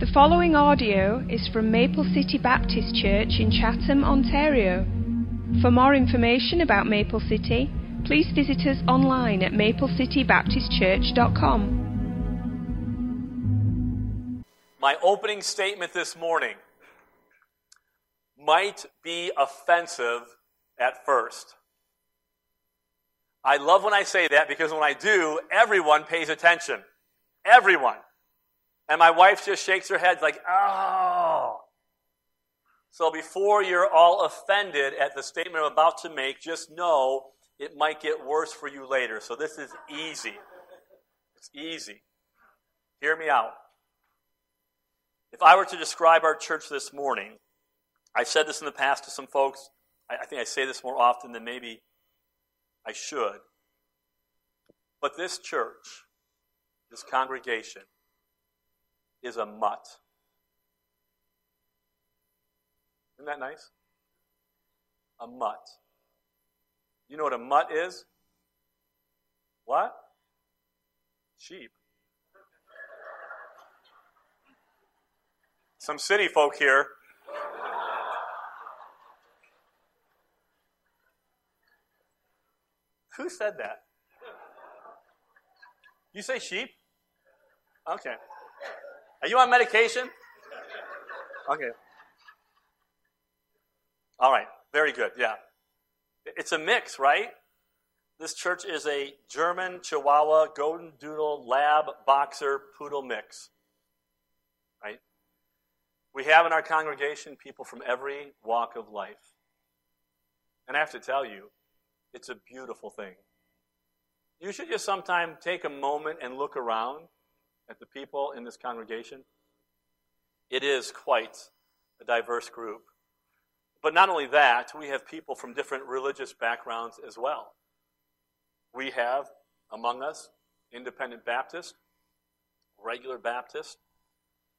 The following audio is from Maple City Baptist Church in Chatham, Ontario. For more information about Maple City, please visit us online at maplecitybaptistchurch.com. My opening statement this morning might be offensive at first. I love when I say that because when I do, everyone pays attention. Everyone. And my wife just shakes her head like, oh. So before you're all offended at the statement I'm about to make, just know it might get worse for you later. So this is easy. It's easy. Hear me out. If I were to describe our church this morning, I've said this in the past to some folks. I, think I say this more often than maybe I should. But this church, this congregation, is a mutt. Isn't that nice? A mutt. You know what a mutt is? What? Sheep. Some city folk here. Who said that? You say sheep? Okay. Are you on medication? Okay. All right. Very good. Yeah. It's a mix, right? This church is a German Chihuahua Golden Doodle Lab Boxer Poodle mix. Right? We have in our congregation people from every walk of life. And I have to tell you, it's a beautiful thing. You should just sometime take a moment and look around at the people in this congregation, it is quite a diverse group. But not only that, we have people from different religious backgrounds as well. We have among us independent Baptists, regular Baptists.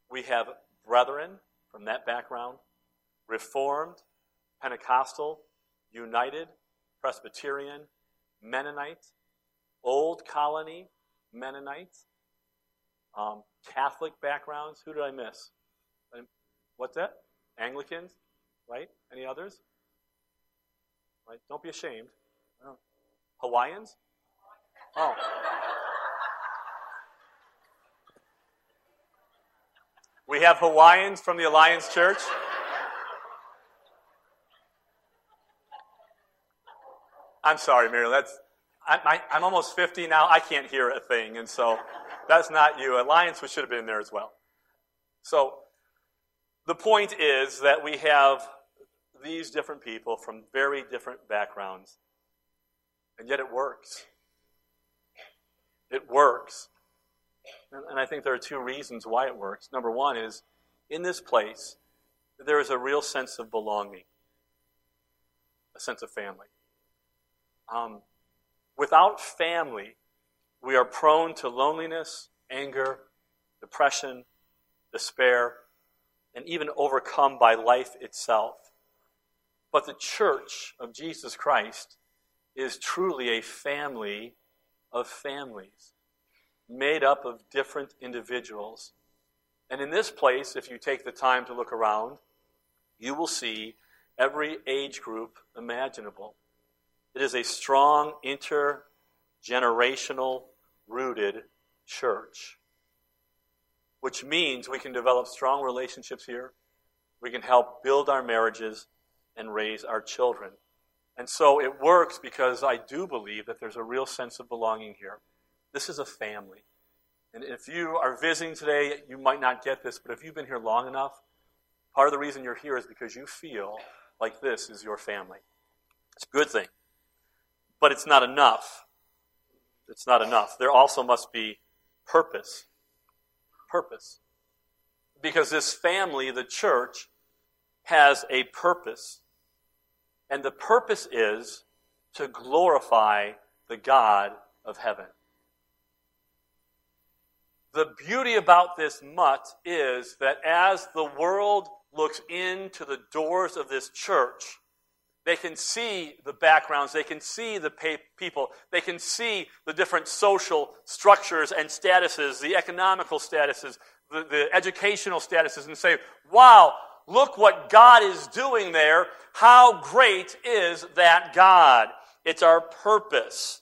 We have brethren from that background, Reformed, Pentecostal, United, Presbyterian, Mennonite, Old Colony, Mennonite, um, Catholic backgrounds. Who did I miss? What's that? Anglicans, right? Any others? Right? Don't be ashamed. Hawaiians? Oh. We have Hawaiians from the Alliance Church. I'm sorry, Miriam. That's I, am almost 50 now. I can't hear a thing, and so that's not you. Alliance should have been there as well. So the point is that we have these different people from very different backgrounds, and yet it works. It works. And I think there are two reasons why it works. Number one is in this place, there is a real sense of belonging, a sense of family. Um, without family, we are prone to loneliness, anger, depression, despair, and even overcome by life itself. But the church of Jesus Christ is truly a family of families, made up of different individuals. And in this place, if you take the time to look around, you will see every age group imaginable. It is a strong intergenerational rooted church, which means we can develop strong relationships here. We can help build our marriages and raise our children. And so it works because I do believe that there's a real sense of belonging here. This is a family. And if you are visiting today, you might not get this, but if you've been here long enough, part of the reason you're here is because you feel like this is your family. It's a good thing. But it's not enough it's not enough. There also must be purpose. Purpose. Because this family, the church, has a purpose. And the purpose is to glorify the God of heaven. The beauty about this mutt is that as the world looks into the doors of this church, They can see the backgrounds, they can see the people, they can see the different social structures and statuses, the economical statuses, the, the educational statuses, and say, wow, look what God is doing there. How great is that God? It's our purpose.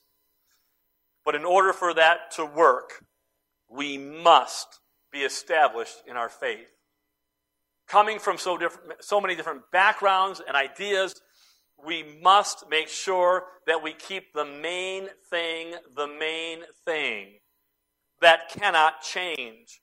But in order for that to work, we must be established in our faith. Coming from so, different, so many different backgrounds and ideas, we must make sure that we keep the main thing the main thing that cannot change.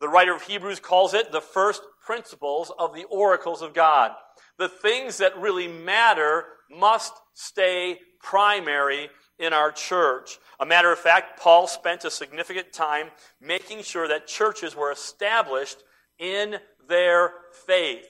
The writer of Hebrews calls it the first principles of the oracles of God. The things that really matter must stay primary in our church. A matter of fact, Paul spent a significant time making sure that churches were established in their faith.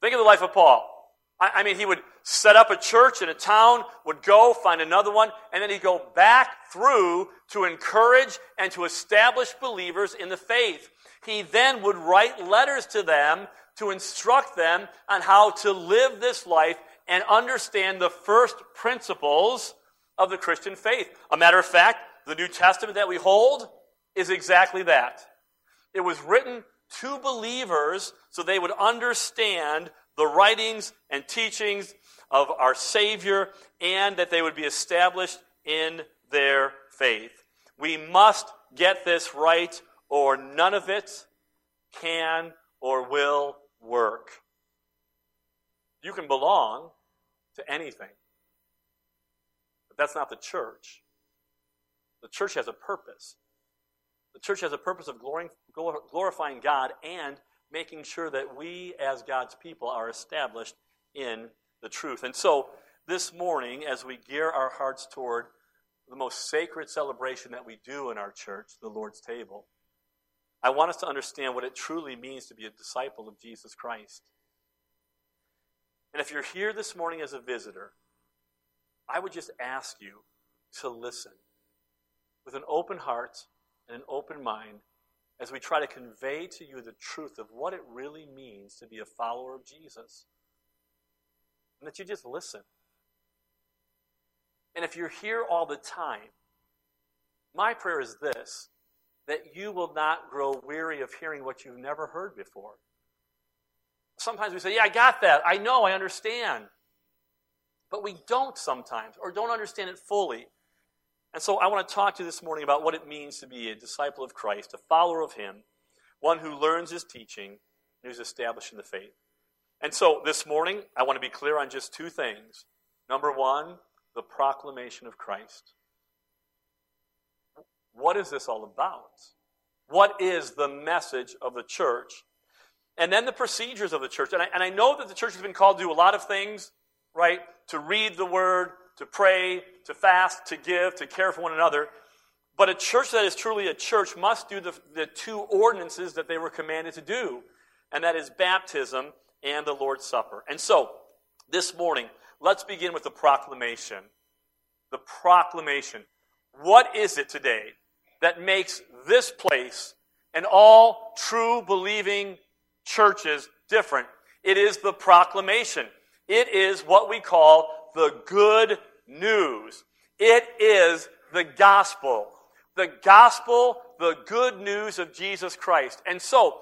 Think of the life of Paul. I, mean, he would set up a church in a town, would go find another one, and then he'd go back through to encourage and to establish believers in the faith. He then would write letters to them to instruct them on how to live this life and understand the first principles of the Christian faith. A matter of fact, the New Testament that we hold is exactly that. It was written to believers so they would understand the writings and teachings of our Savior and that they would be established in their faith. We must get this right, or none of it can or will work. You can belong to anything, but that's not the church. The church has a purpose. The church has a purpose of glorifying God and making sure that we, as God's people, are established in the truth. And so, this morning, as we gear our hearts toward the most sacred celebration that we do in our church, the Lord's table, I want us to understand what it truly means to be a disciple of Jesus Christ. And if you're here this morning as a visitor, I would just ask you to listen with an open heart and an open mind as we try to convey to you the truth of what it really means to be a follower of Jesus. And that you just listen. And if you're here all the time, my prayer is this that you will not grow weary of hearing what you've never heard before. Sometimes we say, Yeah, I got that. I know, I understand. But we don't sometimes, or don't understand it fully. And so I want to talk to you this morning about what it means to be a disciple of Christ, a follower of Him, one who learns His teaching and who's established in the faith. And so this morning, I want to be clear on just two things. Number one, the proclamation of Christ. What is this all about? What is the message of the church? And then the procedures of the church. And I, and I know that the church has been called to do a lot of things, right? To read the word, to pray, to fast, to give, to care for one another. But a church that is truly a church must do the, the two ordinances that they were commanded to do, and that is baptism and the Lord's Supper. And so, this morning, let's begin with the proclamation. The proclamation. What is it today that makes this place and all true believing churches different? It is the proclamation. It is what we call the good news. It is the gospel. The gospel, the good news of Jesus Christ. And so,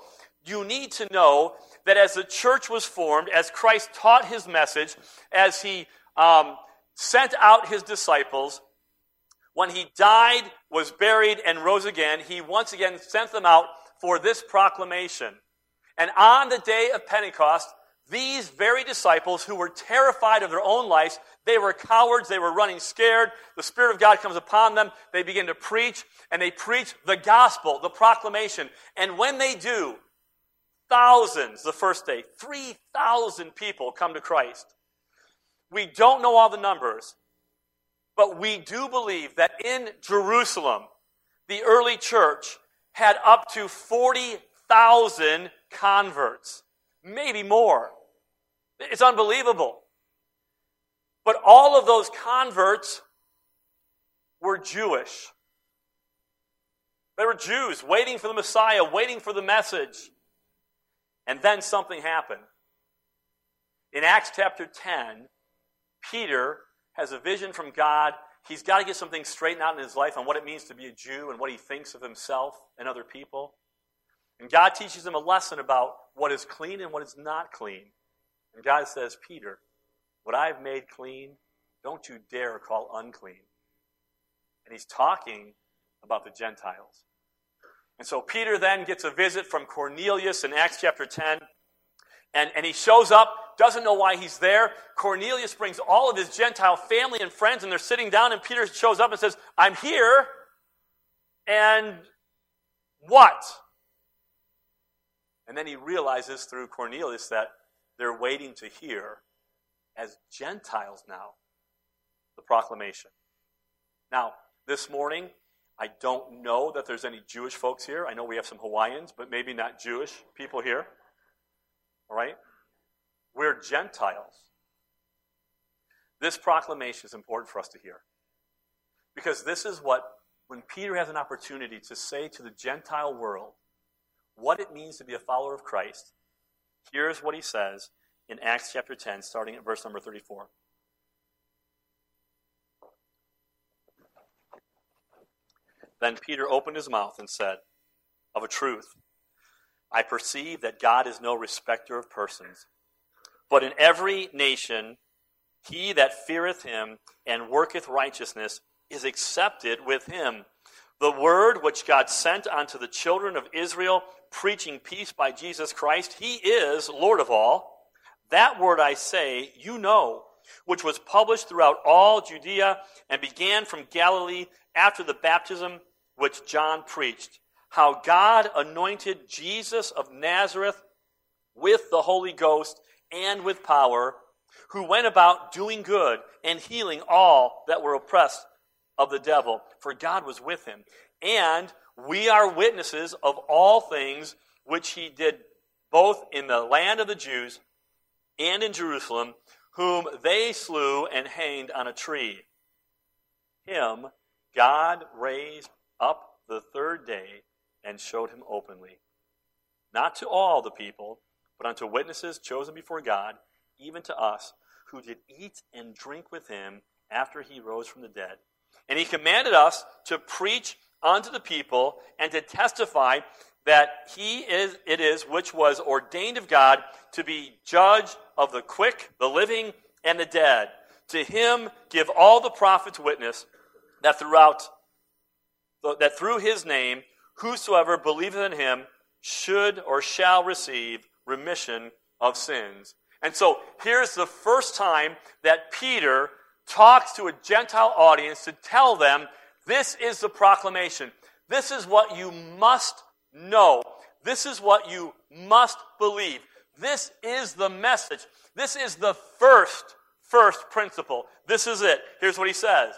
you need to know that as the church was formed, as Christ taught his message, as he um, sent out his disciples, when he died, was buried, and rose again, he once again sent them out for this proclamation. And on the day of Pentecost, these very disciples who were terrified of their own lives, they were cowards, they were running scared. The Spirit of God comes upon them. They begin to preach, and they preach the gospel, the proclamation. And when they do, thousands the first day, 3,000 people come to Christ. We don't know all the numbers, but we do believe that in Jerusalem, the early church had up to 40,000 converts maybe more. It's unbelievable. But all of those converts were Jewish. They were Jews waiting for the Messiah, waiting for the message. And then something happened. In Acts chapter 10, Peter has a vision from God. He's got to get something straightened out in his life on what it means to be a Jew and what he thinks of himself and other people. And God teaches him a lesson about what is clean and what is not clean. And God says, Peter, what I've made clean, don't you dare call unclean. And he's talking about the Gentiles. And so Peter then gets a visit from Cornelius in Acts chapter 10. And, and he shows up, doesn't know why he's there. Cornelius brings all of his Gentile family and friends, and they're sitting down, and Peter shows up and says, I'm here. And what? And then he realizes through Cornelius that they're waiting to hear, as Gentiles now, the proclamation. Now, this morning, I don't know that there's any Jewish folks here. I know we have some Hawaiians, but maybe not Jewish people here. All right? We're Gentiles. This proclamation is important for us to hear. Because this is what, when Peter has an opportunity to say to the Gentile world what it means to be a follower of Christ, here's what he says in Acts chapter 10, starting at verse number 34. Then Peter opened his mouth and said, Of a truth, I perceive that God is no respecter of persons, but in every nation he that feareth him and worketh righteousness is accepted with him. The word which God sent unto the children of Israel, preaching peace by Jesus Christ, he is Lord of all. That word I say, you know, which was published throughout all Judea and began from Galilee after the baptism which John preached, how God anointed Jesus of Nazareth with the Holy Ghost and with power, who went about doing good and healing all that were oppressed of the devil, for God was with him. And we are witnesses of all things which he did both in the land of the Jews and in Jerusalem, whom they slew and hanged on a tree. Him God raised up the third day and showed him openly, not to all the people, but unto witnesses chosen before God, even to us, who did eat and drink with him after he rose from the dead. And he commanded us to preach unto the people and to testify that he is it is which was ordained of God to be judge of the quick, the living, and the dead. To him give all the prophets witness that throughout that through his name whosoever believeth in him should or shall receive remission of sins. And so here's the first time that Peter talks to a Gentile audience to tell them this is the proclamation. This is what you must know. This is what you must believe. This is the message. This is the first, first principle. This is it. Here's what he says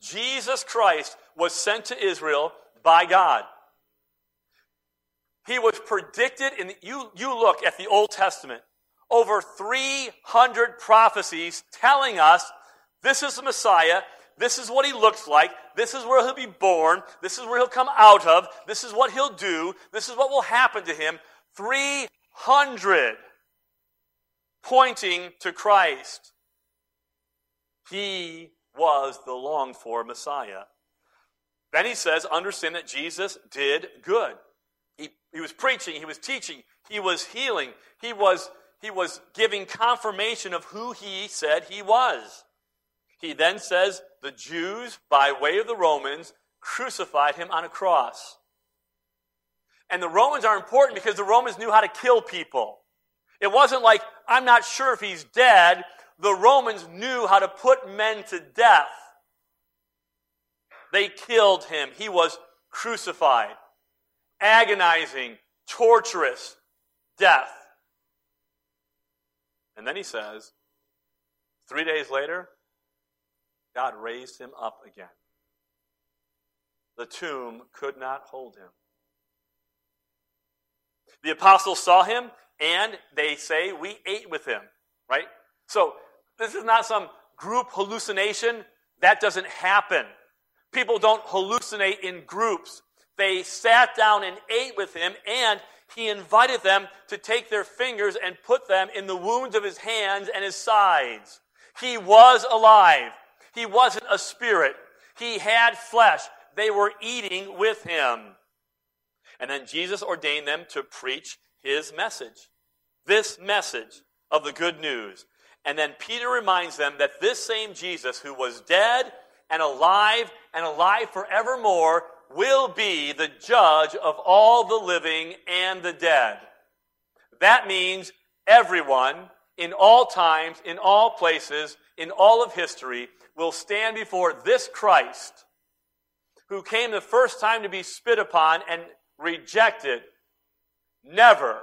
Jesus Christ was sent to Israel by God. He was predicted in the, you, you look at the Old Testament, over 300 prophecies telling us this is the Messiah, this is what he looks like, this is where he'll be born, this is where he'll come out of, this is what he'll do, this is what will happen to him. 300 pointing to Christ. He was the longed for Messiah. Then he says, understand that Jesus did good. He, he was preaching, he was teaching, he was healing, he was, he was giving confirmation of who he said he was. He then says, the Jews, by way of the Romans, crucified him on a cross. And the Romans are important because the Romans knew how to kill people. It wasn't like, I'm not sure if he's dead. The Romans knew how to put men to death. They killed him. He was crucified. Agonizing, torturous death. And then he says, three days later, God raised him up again. The tomb could not hold him. The apostles saw him, and they say, We ate with him, right? So, this is not some group hallucination. That doesn't happen. People don't hallucinate in groups. They sat down and ate with him, and he invited them to take their fingers and put them in the wounds of his hands and his sides. He was alive. He wasn't a spirit. He had flesh. They were eating with him. And then Jesus ordained them to preach his message. This message of the good news. And then Peter reminds them that this same Jesus, who was dead and alive and alive forevermore, will be the judge of all the living and the dead. That means everyone in all times, in all places, in all of history will stand before this Christ who came the first time to be spit upon and rejected, never,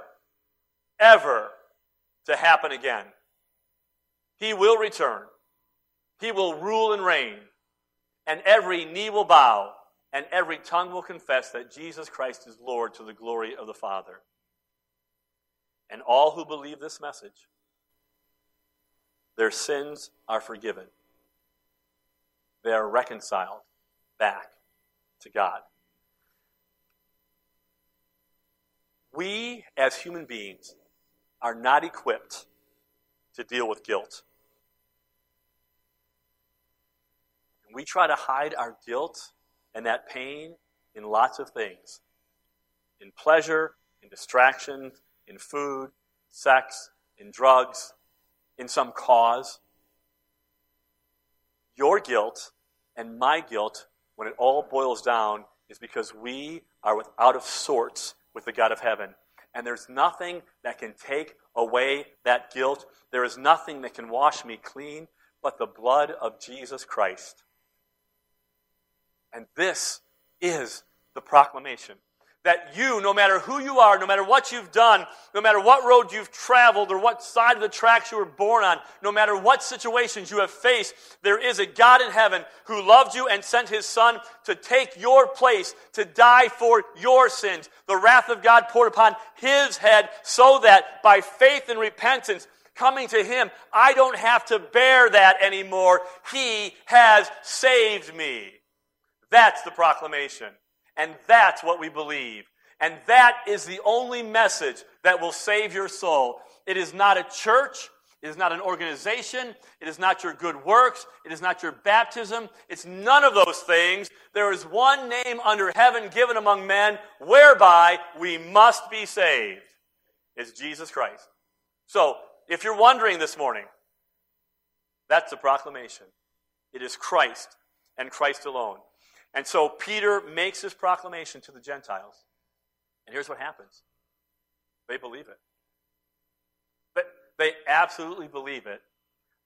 ever to happen again. He will return. He will rule and reign. And every knee will bow and every tongue will confess that Jesus Christ is Lord to the glory of the Father. And all who believe this message, their sins are forgiven. They are reconciled back to God. We, as human beings, are not equipped to deal with guilt. We try to hide our guilt and that pain in lots of things in pleasure, in distraction, in food, sex, in drugs, in some cause. Your guilt and my guilt, when it all boils down, is because we are out of sorts with the God of heaven. And there's nothing that can take away that guilt. There is nothing that can wash me clean but the blood of Jesus Christ. And this is the proclamation. That you, no matter who you are, no matter what you've done, no matter what road you've traveled or what side of the tracks you were born on, no matter what situations you have faced, there is a God in heaven who loved you and sent his son to take your place, to die for your sins. The wrath of God poured upon his head so that by faith and repentance, coming to him, I don't have to bear that anymore. He has saved me. That's the proclamation. And that's what we believe. And that is the only message that will save your soul. It is not a church. It is not an organization. It is not your good works. It is not your baptism. It's none of those things. There is one name under heaven given among men whereby we must be saved. It's Jesus Christ. So, if you're wondering this morning, that's the proclamation. It is Christ and Christ alone. And so Peter makes this proclamation to the Gentiles. And here's what happens they believe it. But they absolutely believe it.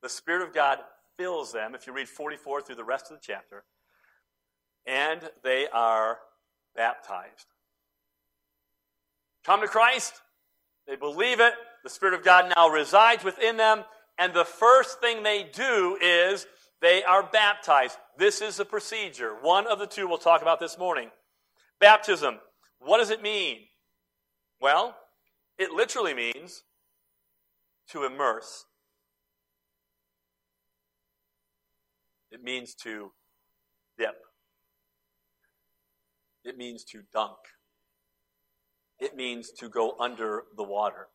The Spirit of God fills them, if you read 44 through the rest of the chapter, and they are baptized. Come to Christ, they believe it, the Spirit of God now resides within them, and the first thing they do is they are baptized. This is the procedure. One of the two we'll talk about this morning. Baptism. What does it mean? Well, it literally means to immerse. It means to dip. It means to dunk. It means to go under the water.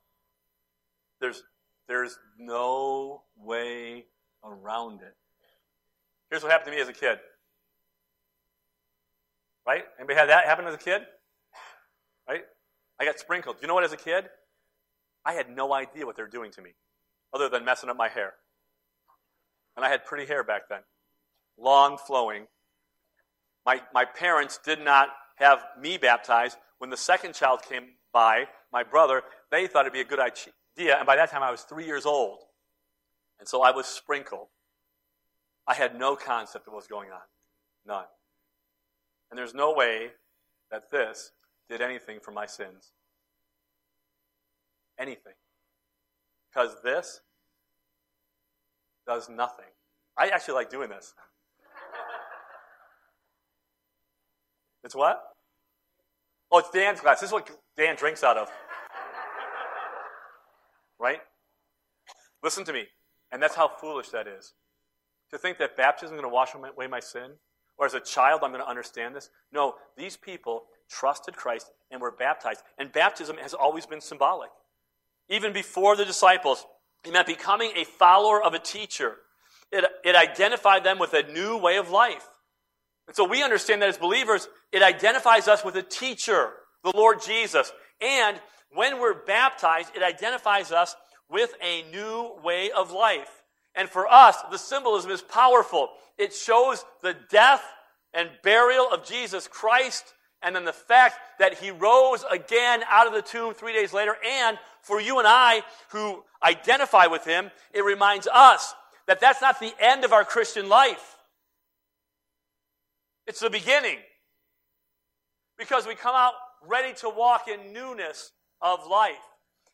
There's, there's no way around it. Here's what happened to me as a kid. Right? Anybody had that happen as a kid? Right? I got sprinkled. You know what, as a kid? I had no idea what they were doing to me, other than messing up my hair. And I had pretty hair back then, long, flowing. My, my parents did not have me baptized. When the second child came by, my brother, they thought it'd be a good idea. And by that time, I was three years old. And so I was sprinkled. I had no concept of what was going on. None. And there's no way that this did anything for my sins. Anything. Because this does nothing. I actually like doing this. it's what? Oh, it's Dan's glass. This is what Dan drinks out of. right? Listen to me. And that's how foolish that is. To think that baptism is going to wash away my sin, or as a child I'm going to understand this. No, these people trusted Christ, and were baptized. And baptism has always been symbolic. Even before the disciples, it meant becoming a follower of a teacher. It, it identified them with a new way of life. And so we understand that as believers, it identifies us with a teacher, the Lord Jesus. And when we're baptized, it identifies us with a new way of life. And for us, the symbolism is powerful. It shows the death and burial of Jesus Christ, and then the fact that he rose again out of the tomb three days later. And for you and I who identify with him, it reminds us that that's not the end of our Christian life. It's the beginning. Because we come out ready to walk in newness of life.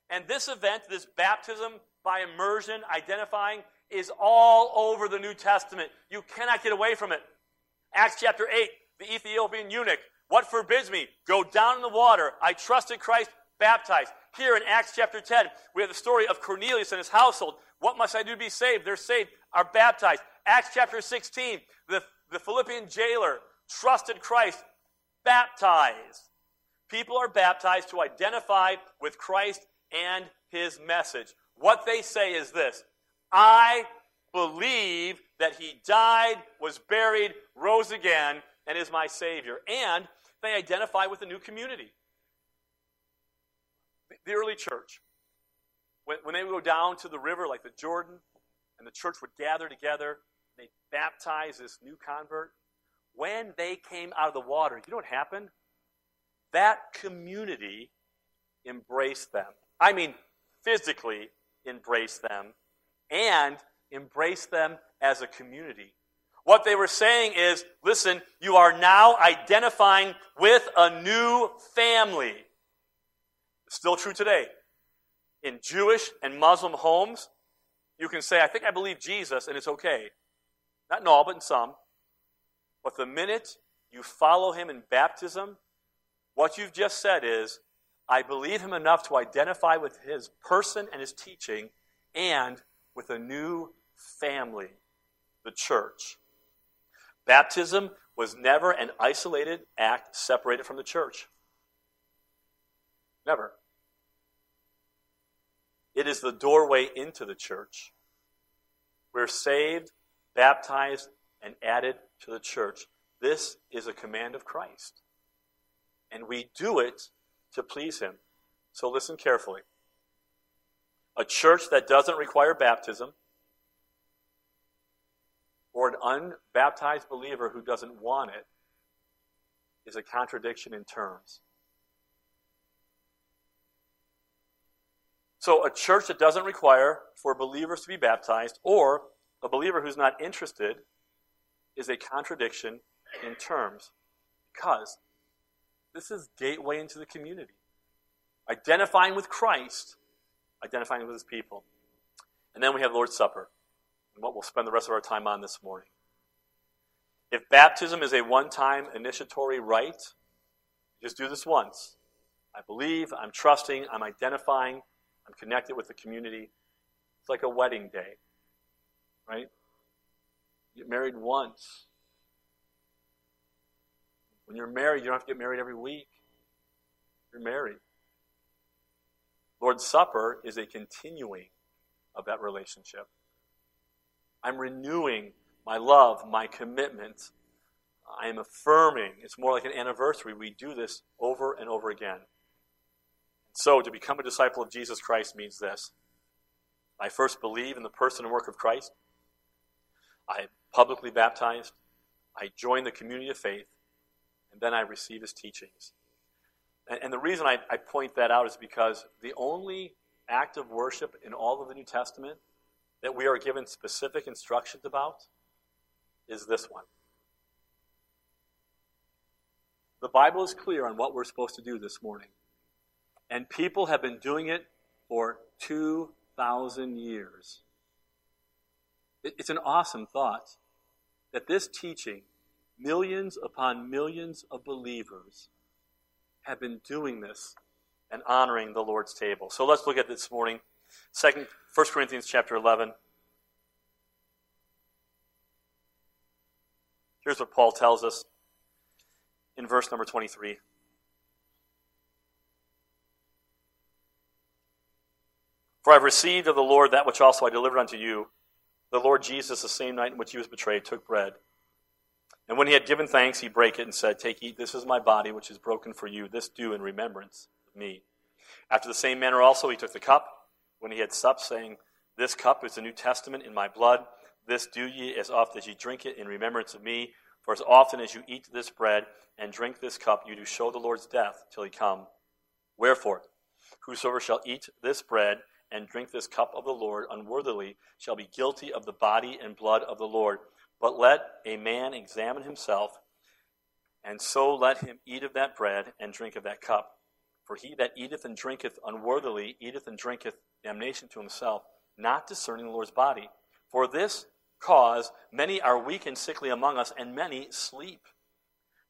And this event, this baptism by immersion, identifying, is all over the New Testament. You cannot get away from it. Acts chapter 8, the Ethiopian eunuch. What forbids me? Go down in the water. I trusted Christ, baptized. Here in Acts chapter 10, we have the story of Cornelius and his household. What must I do to be saved? They're saved, are baptized. Acts chapter 16, the, the Philippian jailer trusted Christ, baptized. People are baptized to identify with Christ and his message. What they say is this I believe that he died, was buried, rose again, and is my Savior. And they identify with the new community. The early church, when, when they would go down to the river like the Jordan, and the church would gather together, they baptize this new convert. When they came out of the water, you know what happened? That community embraced them. I mean, physically embraced them and embrace them as a community. What they were saying is listen, you are now identifying with a new family. Still true today. In Jewish and Muslim homes, you can say, I think I believe Jesus, and it's okay. Not in all, but in some. But the minute you follow him in baptism, what you've just said is, I believe him enough to identify with his person and his teaching and with a new family, the church. Baptism was never an isolated act separated from the church. Never. It is the doorway into the church. We're saved, baptized, and added to the church. This is a command of Christ. And we do it to please Him. So listen carefully. A church that doesn't require baptism or an unbaptized believer who doesn't want it is a contradiction in terms. So, a church that doesn't require for believers to be baptized, or a believer who's not interested, is a contradiction in terms. Because this is gateway into the community. Identifying with Christ, identifying with his people. And then we have Lord's Supper and what we'll spend the rest of our time on this morning. If baptism is a one time initiatory rite, just do this once. I believe, I'm trusting, I'm identifying, I'm connected with the community. It's like a wedding day, right? You get married once. When you're married, you don't have to get married every week. You're married. Lord's Supper is a continuing of that relationship. I'm renewing my love, my commitment. I am affirming. It's more like an anniversary. We do this over and over again. So, to become a disciple of Jesus Christ means this I first believe in the person and work of Christ. I publicly baptized. I join the community of faith. And then I receive his teachings. And, and the reason I, I point that out is because the only act of worship in all of the New Testament that we are given specific instructions about is this one. The Bible is clear on what we're supposed to do this morning. And people have been doing it for 2,000 years. It's an awesome thought that this teaching, millions upon millions of believers have been doing this and honoring the Lord's table. So let's look at this morning. Second, 1 Corinthians chapter 11. Here's what Paul tells us in verse number 23. For I've received of the Lord that which also I delivered unto you. The Lord Jesus, the same night in which he was betrayed, took bread. And when he had given thanks, he brake it and said, Take, eat, this is my body, which is broken for you. This do in remembrance of me. After the same manner also, he took the cup when he had supped, saying, This cup is the New Testament in my blood. This do ye as oft as ye drink it in remembrance of me. For as often as you eat this bread and drink this cup, you do show the Lord's death till he come. Wherefore, whosoever shall eat this bread and drink this cup of the Lord unworthily shall be guilty of the body and blood of the Lord. But let a man examine himself, and so let him eat of that bread and drink of that cup. For he that eateth and drinketh unworthily eateth and drinketh damnation to himself, not discerning the Lord's body. For this cause many are weak and sickly among us, and many sleep.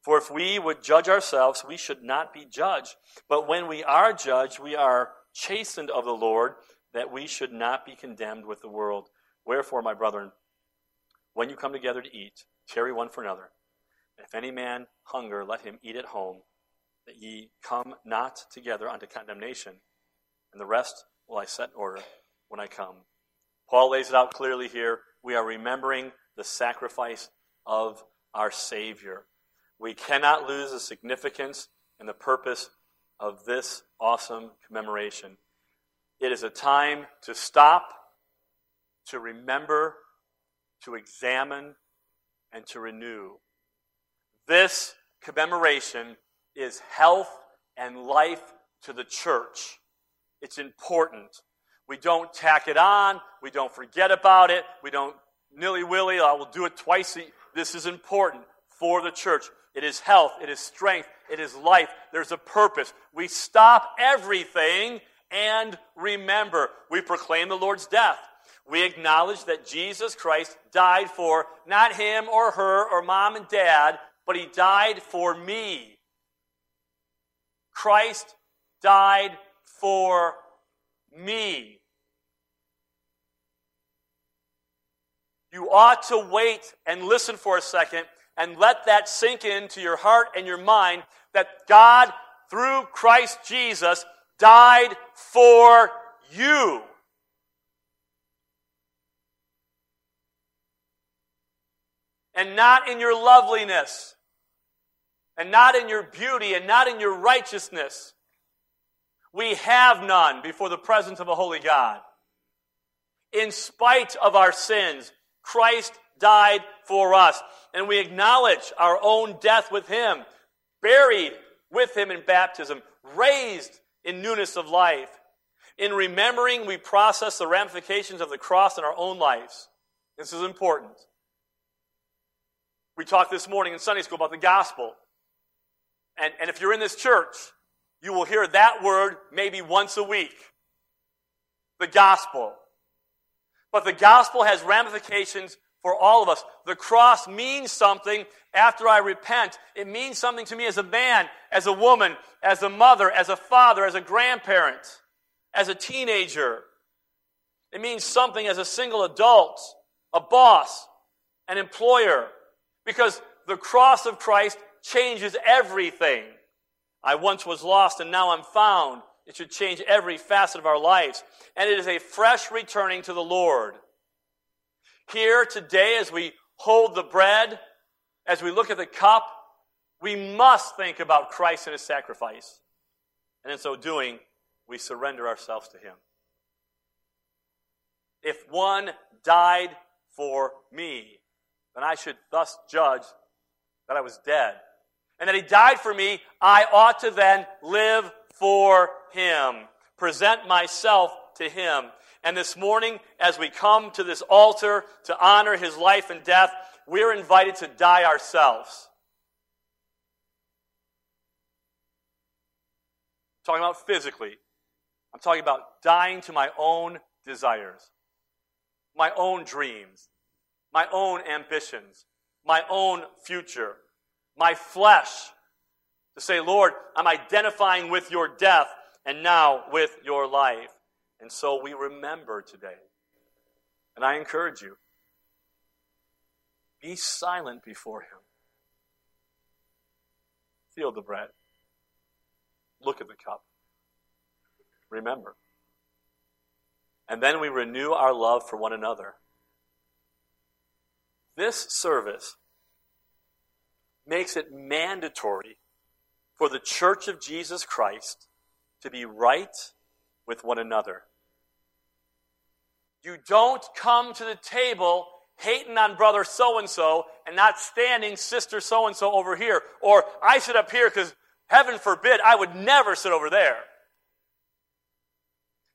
For if we would judge ourselves, we should not be judged. But when we are judged, we are chastened of the Lord, that we should not be condemned with the world. Wherefore, my brethren, when you come together to eat, tarry one for another. If any man hunger, let him eat at home, that ye come not together unto condemnation. And the rest will I set in order when I come. Paul lays it out clearly here. We are remembering the sacrifice of our Savior. We cannot lose the significance and the purpose of this awesome commemoration. It is a time to stop, to remember, to examine, and to renew. This commemoration is health and life to the church. It's important. We don't tack it on. We don't forget about it. We don't nilly willy. I will do it twice. This is important for the church. It is health. It is strength. It is life. There's a purpose. We stop everything and remember. We proclaim the Lord's death. We acknowledge that Jesus Christ died for not him or her or mom and dad, but he died for me. Christ died for me. You ought to wait and listen for a second and let that sink into your heart and your mind that God, through Christ Jesus, died for you. And not in your loveliness, and not in your beauty, and not in your righteousness. We have none before the presence of a holy God. In spite of our sins, Christ died for us. And we acknowledge our own death with Him, buried with Him in baptism, raised in newness of life. In remembering, we process the ramifications of the cross in our own lives. This is important. We talked this morning in Sunday school about the gospel. And, and if you're in this church, you will hear that word maybe once a week. The gospel. But the gospel has ramifications for all of us. The cross means something after I repent. It means something to me as a man, as a woman, as a mother, as a father, as a grandparent, as a teenager. It means something as a single adult, a boss, an employer, because the cross of Christ changes everything. I once was lost and now I'm found. It should change every facet of our lives. And it is a fresh returning to the Lord. Here today, as we hold the bread, as we look at the cup, we must think about Christ and his sacrifice. And in so doing, we surrender ourselves to him. If one died for me, then I should thus judge that I was dead. And that he died for me, I ought to then live for him, present myself to him. And this morning, as we come to this altar to honor his life and death, we're invited to die ourselves. I'm talking about physically. I'm talking about dying to my own desires, my own dreams, my own ambitions, my own future, my flesh. To say, Lord, I'm identifying with your death and now with your life. And so we remember today. And I encourage you be silent before Him. Feel the bread. Look at the cup. Remember. and then we renew our love for one another. This service makes it mandatory for the church of Jesus Christ to be right with one another. You don't come to the table hating on brother so and so and not standing sister so and so over here. Or I sit up here because heaven forbid I would never sit over there.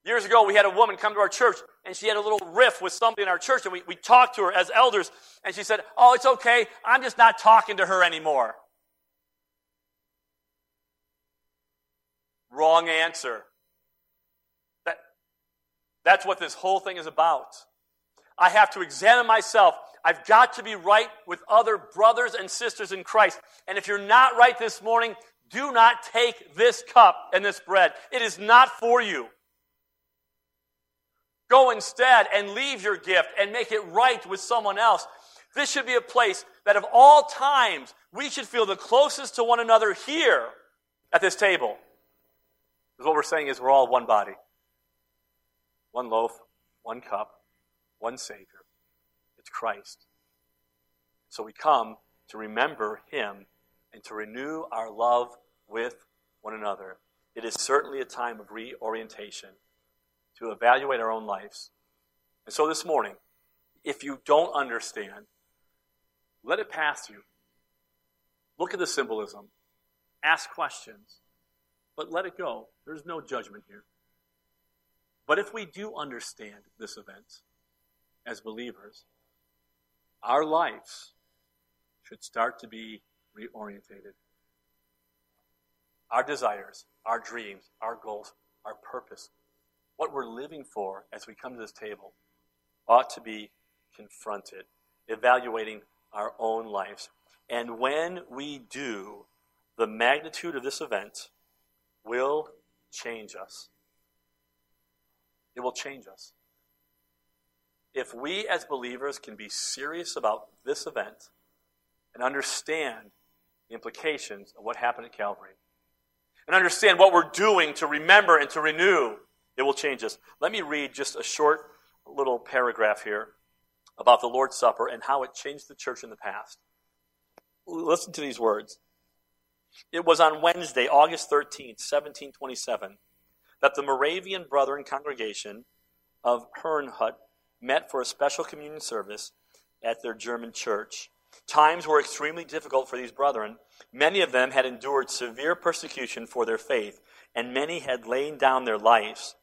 Years ago, we had a woman come to our church and she had a little riff with somebody in our church and we, we talked to her as elders and she said, Oh, it's okay. I'm just not talking to her anymore. Wrong answer. That, that's what this whole thing is about. I have to examine myself. I've got to be right with other brothers and sisters in Christ. And if you're not right this morning, do not take this cup and this bread. It is not for you. Go instead and leave your gift and make it right with someone else. This should be a place that of all times we should feel the closest to one another here at this table. Because what we're saying is we're all one body, one loaf, one cup, one Savior. It's Christ. So we come to remember Him and to renew our love with one another. It is certainly a time of reorientation to evaluate our own lives. And so this morning, if you don't understand, let it pass you. Look at the symbolism. Ask questions. But let it go. There's no judgment here. But if we do understand this event, as believers, our lives should start to be reorientated. Our desires, our dreams, our goals, our purpose, what we're living for as we come to this table ought to be confronted, evaluating our own lives. And when we do, the magnitude of this event will change us. It will change us if we as believers can be serious about this event and understand the implications of what happened at Calvary, and understand what we're doing to remember and to renew, it will change us. Let me read just a short little paragraph here about the Lord's Supper and how it changed the church in the past. Listen to these words. It was on Wednesday, August 13th, 1727, that the Moravian Brethren congregation of Herrnhut met for a special communion service at their German church. Times were extremely difficult for these brethren. Many of them had endured severe persecution for their faith, and many had laid down their lives.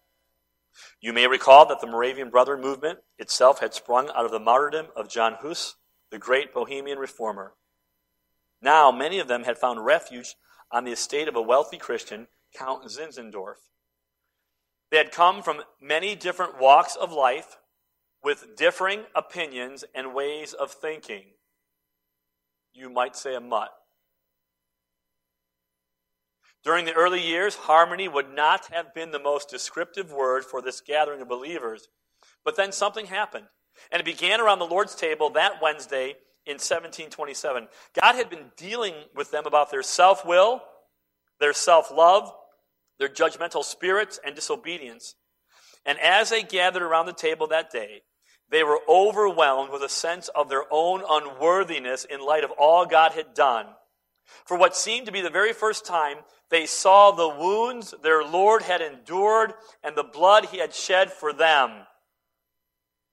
You may recall that the Moravian Brethren movement itself had sprung out of the martyrdom of John Hus, the great Bohemian reformer. Now, many of them had found refuge on the estate of a wealthy Christian, Count Zinzendorf. They had come from many different walks of life, with differing opinions and ways of thinking. You might say a mutt. During the early years, harmony would not have been the most descriptive word for this gathering of believers. But then something happened. And it began around the Lord's table that Wednesday in 1727. God had been dealing with them about their self will, their self love, their judgmental spirits, and disobedience. And as they gathered around the table that day, they were overwhelmed with a sense of their own unworthiness in light of all God had done. For what seemed to be the very first time, they saw the wounds their Lord had endured and the blood he had shed for them.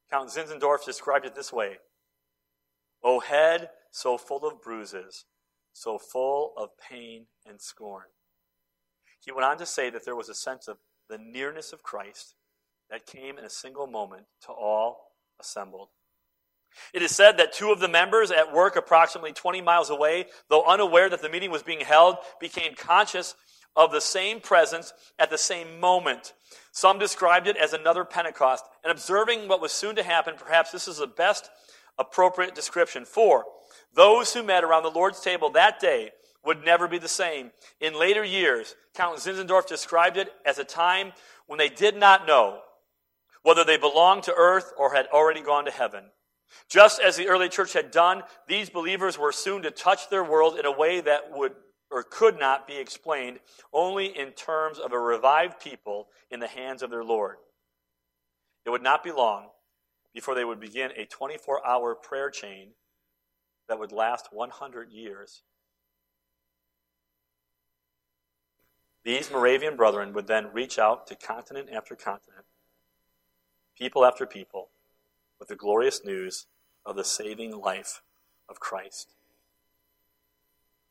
Count Zinzendorf described it this way O head so full of bruises, so full of pain and scorn. He went on to say that there was a sense of the nearness of Christ that came in a single moment to all assembled. It is said that two of the members at work approximately 20 miles away, though unaware that the meeting was being held, became conscious of the same presence at the same moment. Some described it as another Pentecost. And observing what was soon to happen, perhaps this is the best appropriate description. For those who met around the Lord's table that day would never be the same. In later years, Count Zinzendorf described it as a time when they did not know whether they belonged to earth or had already gone to heaven. Just as the early church had done, these believers were soon to touch their world in a way that would or could not be explained only in terms of a revived people in the hands of their Lord. it would not be long before they would begin a 24 hour prayer chain that would last 100 years. These Moravian brethren would then reach out to continent after continent, people after people, with the glorious news of the saving life of Christ.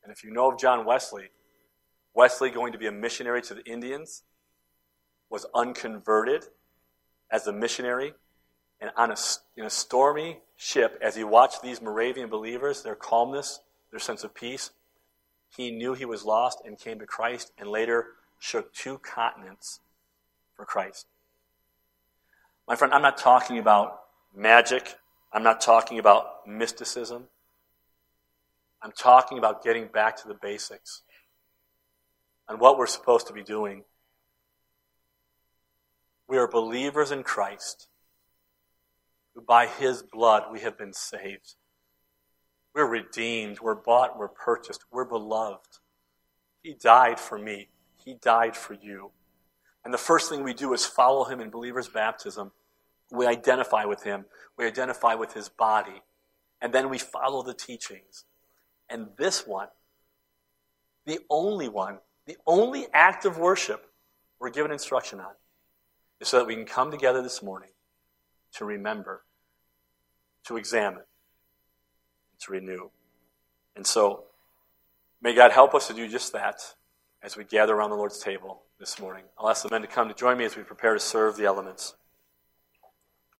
And if you know of John Wesley, Wesley going to be a missionary to the Indians, was unconverted as a missionary, and on a, in a stormy ship, as he watched these Moravian believers, their calmness, their sense of peace, he knew he was lost and came to Christ and later shook two continents for Christ. My friend, I'm not talking about magic. I'm not talking about mysticism. I'm talking about getting back to the basics and what we're supposed to be doing. We are believers in Christ, who by his blood we have been saved. We're redeemed, we're bought, we're purchased, we're beloved. He died for me, He died for you. And the first thing we do is follow Him in believer's baptism. We identify with Him, we identify with His body, and then we follow the teachings. And this one, the only one, the only act of worship we're given instruction on, is so that we can come together this morning to remember, to examine, to renew. And so, may God help us to do just that as we gather around the Lord's table this morning. I'll ask the men to come to join me as we prepare to serve the elements.